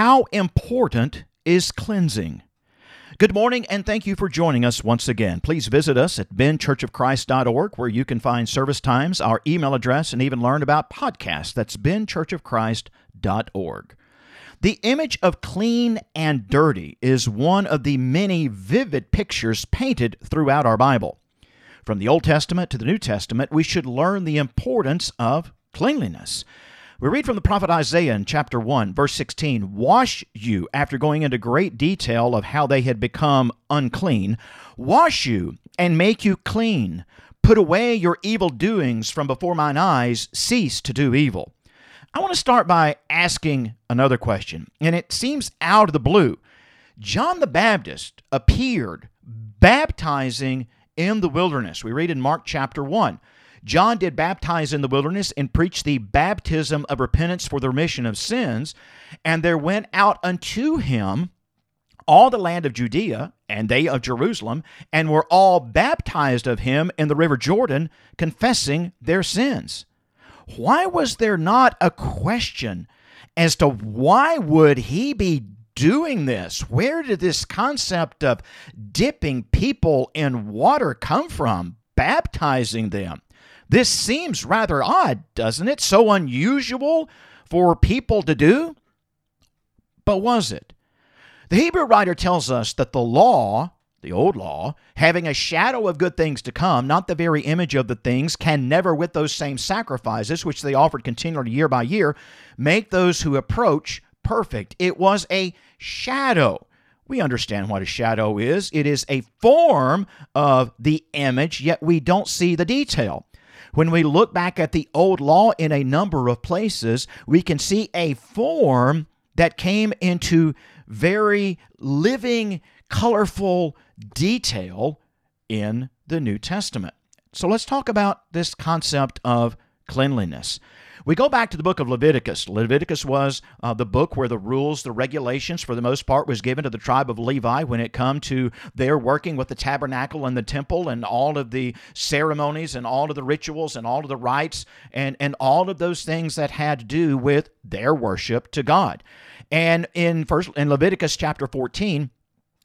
How important is cleansing? Good morning, and thank you for joining us once again. Please visit us at benchurchofchrist.org, where you can find service times, our email address, and even learn about podcasts. That's benchurchofchrist.org. The image of clean and dirty is one of the many vivid pictures painted throughout our Bible. From the Old Testament to the New Testament, we should learn the importance of cleanliness. We read from the prophet Isaiah in chapter 1, verse 16 Wash you, after going into great detail of how they had become unclean, wash you and make you clean. Put away your evil doings from before mine eyes, cease to do evil. I want to start by asking another question, and it seems out of the blue. John the Baptist appeared baptizing in the wilderness. We read in Mark chapter 1. John did baptize in the wilderness and preach the baptism of repentance for the remission of sins. And there went out unto him all the land of Judea and they of Jerusalem, and were all baptized of him in the river Jordan, confessing their sins. Why was there not a question as to why would he be doing this? Where did this concept of dipping people in water come from, baptizing them? This seems rather odd, doesn't it? So unusual for people to do? But was it? The Hebrew writer tells us that the law, the old law, having a shadow of good things to come, not the very image of the things, can never, with those same sacrifices, which they offered continually year by year, make those who approach perfect. It was a shadow. We understand what a shadow is. It is a form of the image, yet we don't see the detail. When we look back at the old law in a number of places, we can see a form that came into very living, colorful detail in the New Testament. So let's talk about this concept of cleanliness. We go back to the book of Leviticus. Leviticus was uh, the book where the rules, the regulations, for the most part, was given to the tribe of Levi when it come to their working with the tabernacle and the temple and all of the ceremonies and all of the rituals and all of the rites and, and all of those things that had to do with their worship to God. And in first in Leviticus chapter 14,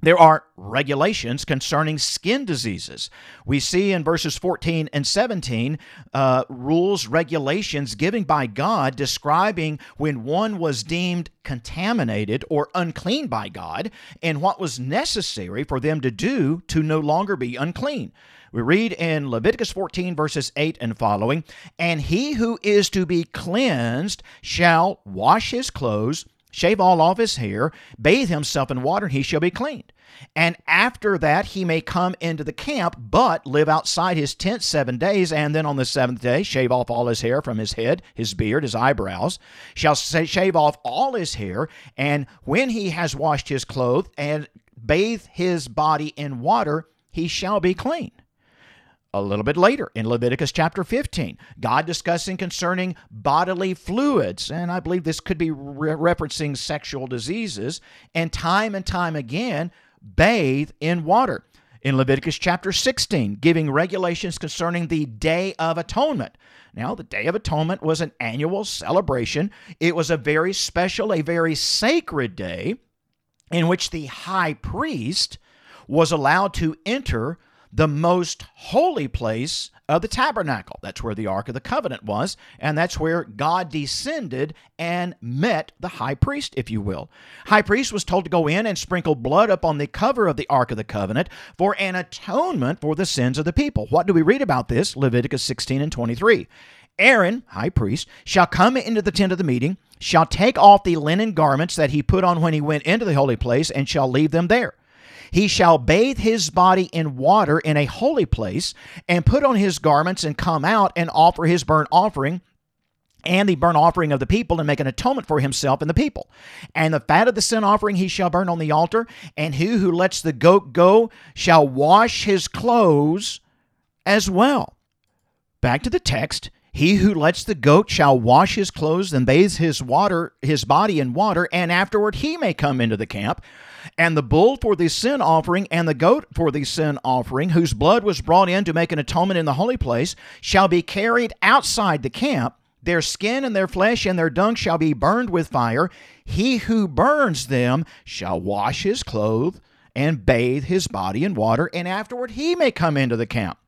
there are regulations concerning skin diseases. We see in verses 14 and 17 uh, rules, regulations given by God describing when one was deemed contaminated or unclean by God and what was necessary for them to do to no longer be unclean. We read in Leviticus 14, verses 8 and following And he who is to be cleansed shall wash his clothes shave all off his hair, bathe himself in water, and he shall be cleaned. And after that, he may come into the camp, but live outside his tent seven days, and then on the seventh day, shave off all his hair from his head, his beard, his eyebrows, shall shave off all his hair, and when he has washed his clothes and bathed his body in water, he shall be clean a little bit later in Leviticus chapter 15. God discussing concerning bodily fluids, and I believe this could be re- referencing sexual diseases, and time and time again, bathe in water. In Leviticus chapter 16, giving regulations concerning the Day of Atonement. Now, the Day of Atonement was an annual celebration. It was a very special, a very sacred day in which the high priest was allowed to enter the most holy place of the tabernacle. That's where the Ark of the Covenant was, and that's where God descended and met the high priest, if you will. High priest was told to go in and sprinkle blood upon the cover of the Ark of the Covenant for an atonement for the sins of the people. What do we read about this? Leviticus 16 and 23. Aaron, high priest, shall come into the tent of the meeting, shall take off the linen garments that he put on when he went into the holy place, and shall leave them there. He shall bathe his body in water in a holy place, and put on his garments, and come out and offer his burnt offering and the burnt offering of the people and make an atonement for himself and the people. And the fat of the sin offering he shall burn on the altar, and he who lets the goat go shall wash his clothes as well. Back to the text. He who lets the goat shall wash his clothes and bathe his water his body in water, and afterward he may come into the camp and the bull for the sin offering and the goat for the sin offering, whose blood was brought in to make an atonement in the holy place, shall be carried outside the camp. Their skin and their flesh and their dung shall be burned with fire. He who burns them shall wash his clothes and bathe his body in water, and afterward he may come into the camp.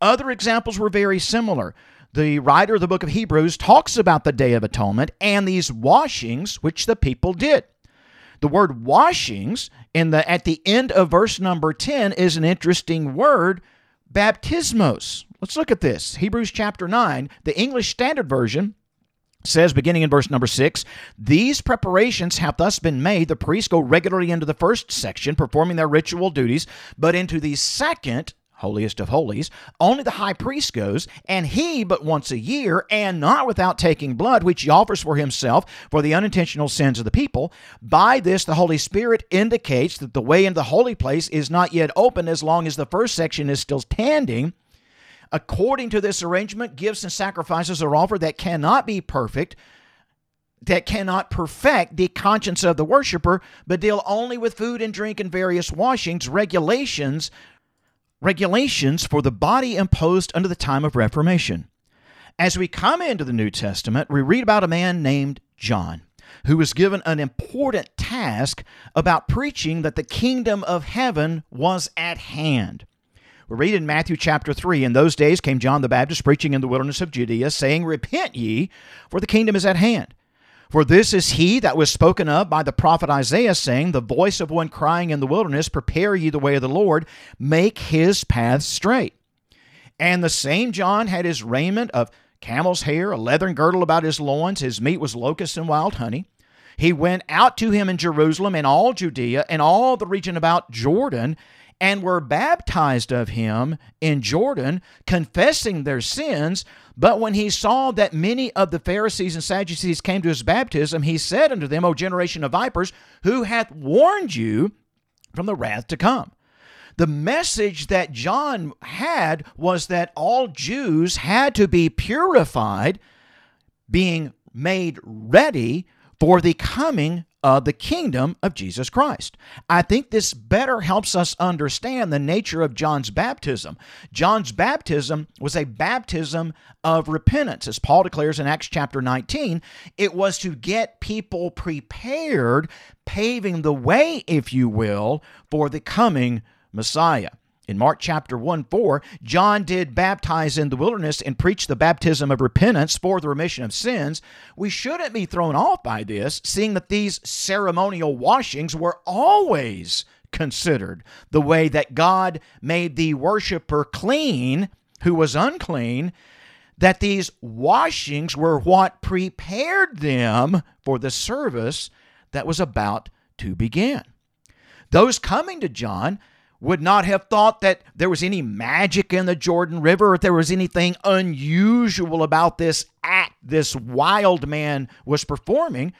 Other examples were very similar. The writer of the book of Hebrews talks about the Day of Atonement and these washings which the people did. The word washings in the at the end of verse number 10 is an interesting word, baptismos. Let's look at this. Hebrews chapter 9, the English Standard Version says, beginning in verse number six, these preparations have thus been made. The priests go regularly into the first section, performing their ritual duties, but into the second, holiest of holies, only the high priest goes, and he but once a year, and not without taking blood, which he offers for himself for the unintentional sins of the people. By this, the Holy Spirit indicates that the way into the holy place is not yet open as long as the first section is still standing. According to this arrangement, gifts and sacrifices are offered that cannot be perfect, that cannot perfect the conscience of the worshiper, but deal only with food and drink and various washings, regulations, regulations for the body imposed under the time of Reformation. As we come into the New Testament, we read about a man named John who was given an important task about preaching that the kingdom of heaven was at hand. We read in Matthew chapter 3 In those days came John the Baptist preaching in the wilderness of Judea, saying, Repent ye, for the kingdom is at hand. For this is he that was spoken of by the prophet Isaiah, saying, The voice of one crying in the wilderness, Prepare ye the way of the Lord, make his paths straight. And the same John had his raiment of camel's hair, a leathern girdle about his loins, his meat was locusts and wild honey. He went out to him in Jerusalem and all Judea and all the region about Jordan, and were baptized of him in Jordan, confessing their sins. But when he saw that many of the Pharisees and Sadducees came to his baptism, he said unto them, O generation of vipers, who hath warned you from the wrath to come? The message that John had was that all Jews had to be purified, being made ready for the coming of the kingdom of Jesus Christ. I think this better helps us understand the nature of John's baptism. John's baptism was a baptism of repentance. As Paul declares in Acts chapter 19, it was to get people prepared, paving the way, if you will, for the coming Messiah. In Mark chapter 1 4, John did baptize in the wilderness and preach the baptism of repentance for the remission of sins. We shouldn't be thrown off by this, seeing that these ceremonial washings were always considered the way that God made the worshiper clean who was unclean, that these washings were what prepared them for the service that was about to begin. Those coming to John would not have thought that there was any magic in the Jordan River, if there was anything unusual about this act this wild man was performing.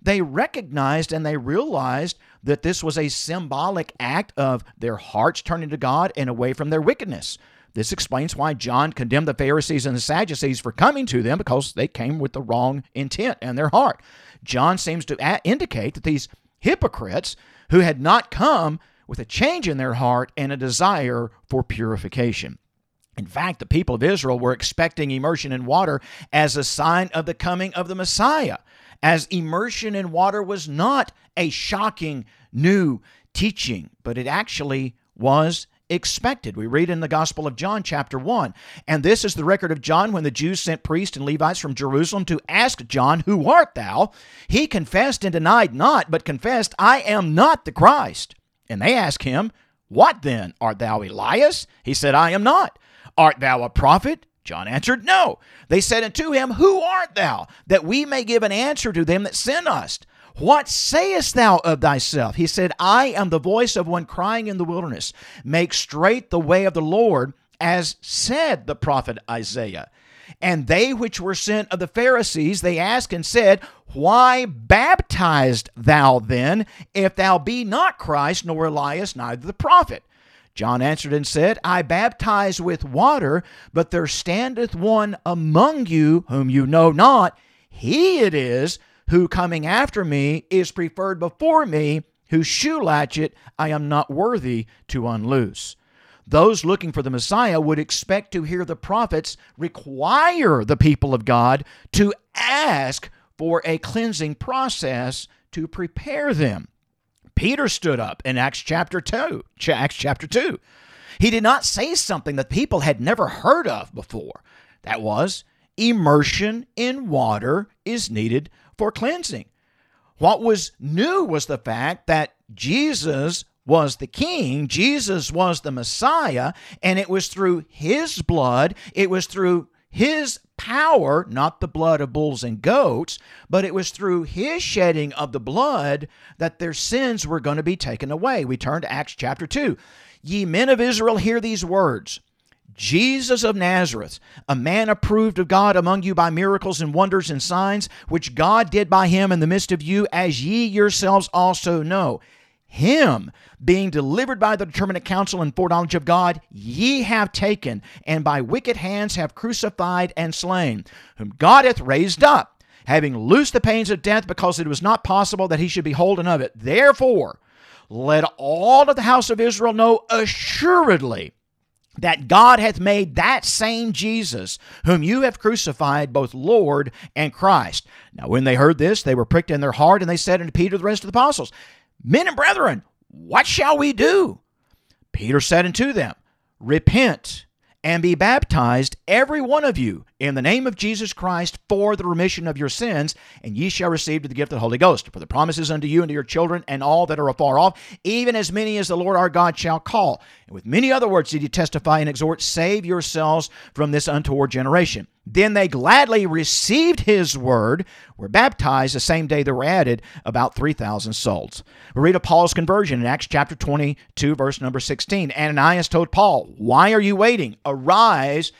They recognized and they realized that this was a symbolic act of their hearts turning to God and away from their wickedness. This explains why John condemned the Pharisees and the Sadducees for coming to them because they came with the wrong intent in their heart. John seems to indicate that these hypocrites who had not come with a change in their heart and a desire for purification. In fact, the people of Israel were expecting immersion in water as a sign of the coming of the Messiah, as immersion in water was not a shocking new teaching, but it actually was expected. We read in the Gospel of John, chapter 1. And this is the record of John when the Jews sent priests and Levites from Jerusalem to ask John, Who art thou? He confessed and denied not, but confessed, I am not the Christ. And they asked him, What then? Art thou Elias? He said, I am not. Art thou a prophet? John answered, No. They said unto him, Who art thou? That we may give an answer to them that sent us. What sayest thou of thyself? He said, I am the voice of one crying in the wilderness, Make straight the way of the Lord, as said the prophet Isaiah. And they which were sent of the Pharisees, they asked and said, Why baptized thou then, if thou be not Christ, nor Elias, neither the prophet? John answered and said, I baptize with water, but there standeth one among you whom you know not. He it is who coming after me is preferred before me, whose shoe latchet I am not worthy to unloose. Those looking for the Messiah would expect to hear the prophets require the people of God to ask for a cleansing process to prepare them. Peter stood up in Acts chapter 2, Acts chapter 2. He did not say something that people had never heard of before. That was immersion in water is needed for cleansing. What was new was the fact that Jesus was the king, Jesus was the Messiah, and it was through his blood, it was through his power, not the blood of bulls and goats, but it was through his shedding of the blood that their sins were going to be taken away. We turn to Acts chapter 2. Ye men of Israel, hear these words. Jesus of Nazareth, a man approved of God among you by miracles and wonders and signs, which God did by him in the midst of you, as ye yourselves also know. Him, being delivered by the determinate counsel and foreknowledge of God, ye have taken, and by wicked hands have crucified and slain, whom God hath raised up, having loosed the pains of death, because it was not possible that he should be holden of it. Therefore, let all of the house of Israel know assuredly that God hath made that same Jesus, whom you have crucified, both Lord and Christ. Now, when they heard this, they were pricked in their heart, and they said unto Peter, the rest of the apostles, Men and brethren, what shall we do? Peter said unto them, Repent and be baptized, every one of you, in the name of Jesus Christ for the remission of your sins, and ye shall receive the gift of the Holy Ghost. For the promises unto you and to your children and all that are afar off, even as many as the Lord our God shall call. And with many other words did he testify and exhort, Save yourselves from this untoward generation. Then they gladly received his word, were baptized the same day they were added about 3,000 souls. We read of Paul's conversion in Acts chapter 22, verse number 16. Ananias told Paul, Why are you waiting? Arise,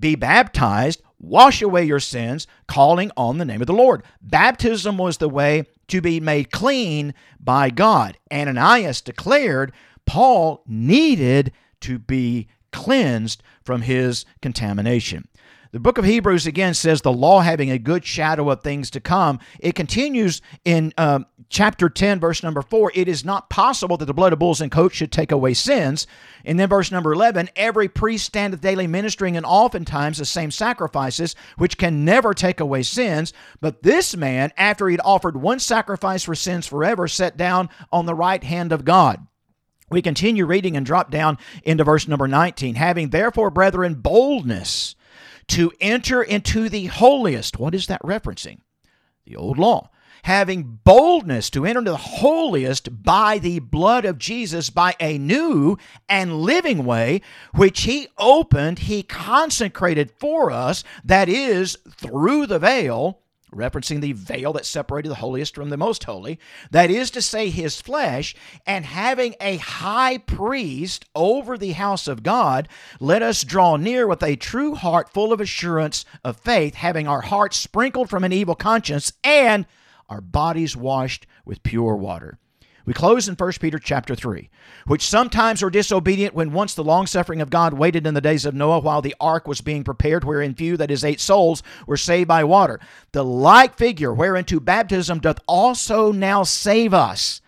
be baptized, wash away your sins, calling on the name of the Lord. Baptism was the way to be made clean by God. Ananias declared Paul needed to be cleansed from his contamination. The book of Hebrews again says the law having a good shadow of things to come. It continues in um, chapter 10, verse number 4. It is not possible that the blood of bulls and goats should take away sins. And then verse number 11 every priest standeth daily ministering and oftentimes the same sacrifices, which can never take away sins. But this man, after he had offered one sacrifice for sins forever, sat down on the right hand of God. We continue reading and drop down into verse number 19. Having therefore, brethren, boldness to enter into the holiest. What is that referencing? The old law. Having boldness to enter into the holiest by the blood of Jesus, by a new and living way, which He opened, He consecrated for us, that is, through the veil referencing the veil that separated the holiest from the most holy, that is to say, his flesh, and having a high priest over the house of God, let us draw near with a true heart full of assurance of faith, having our hearts sprinkled from an evil conscience and our bodies washed with pure water. We close in 1 Peter chapter 3, which sometimes are disobedient when once the longsuffering of God waited in the days of Noah while the ark was being prepared, wherein few, that is, eight souls, were saved by water. The like figure whereunto baptism doth also now save us.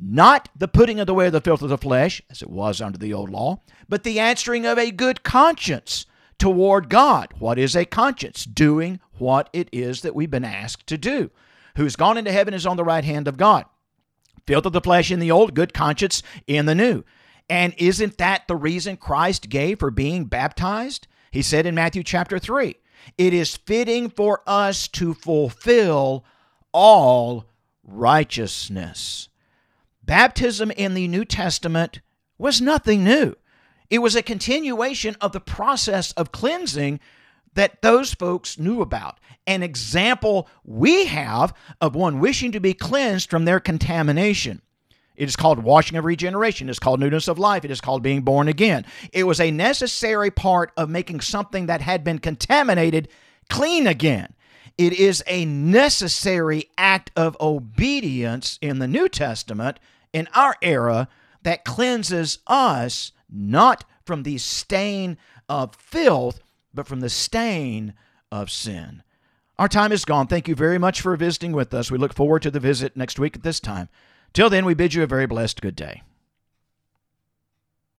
Not the putting away of the filth of the flesh, as it was under the old law, but the answering of a good conscience toward God. What is a conscience? Doing what it is that we've been asked to do. Who's gone into heaven is on the right hand of God filth of the flesh in the old, good conscience in the new. And isn't that the reason Christ gave for being baptized? He said in Matthew chapter 3 it is fitting for us to fulfill all righteousness. Baptism in the New Testament was nothing new. It was a continuation of the process of cleansing that those folks knew about. An example we have of one wishing to be cleansed from their contamination. It is called washing of regeneration. It's called newness of life. It is called being born again. It was a necessary part of making something that had been contaminated clean again. It is a necessary act of obedience in the New Testament in our era that cleanses us not from the stain of filth, but from the stain of sin. Our time is gone. Thank you very much for visiting with us. We look forward to the visit next week at this time. Till then, we bid you a very blessed good day.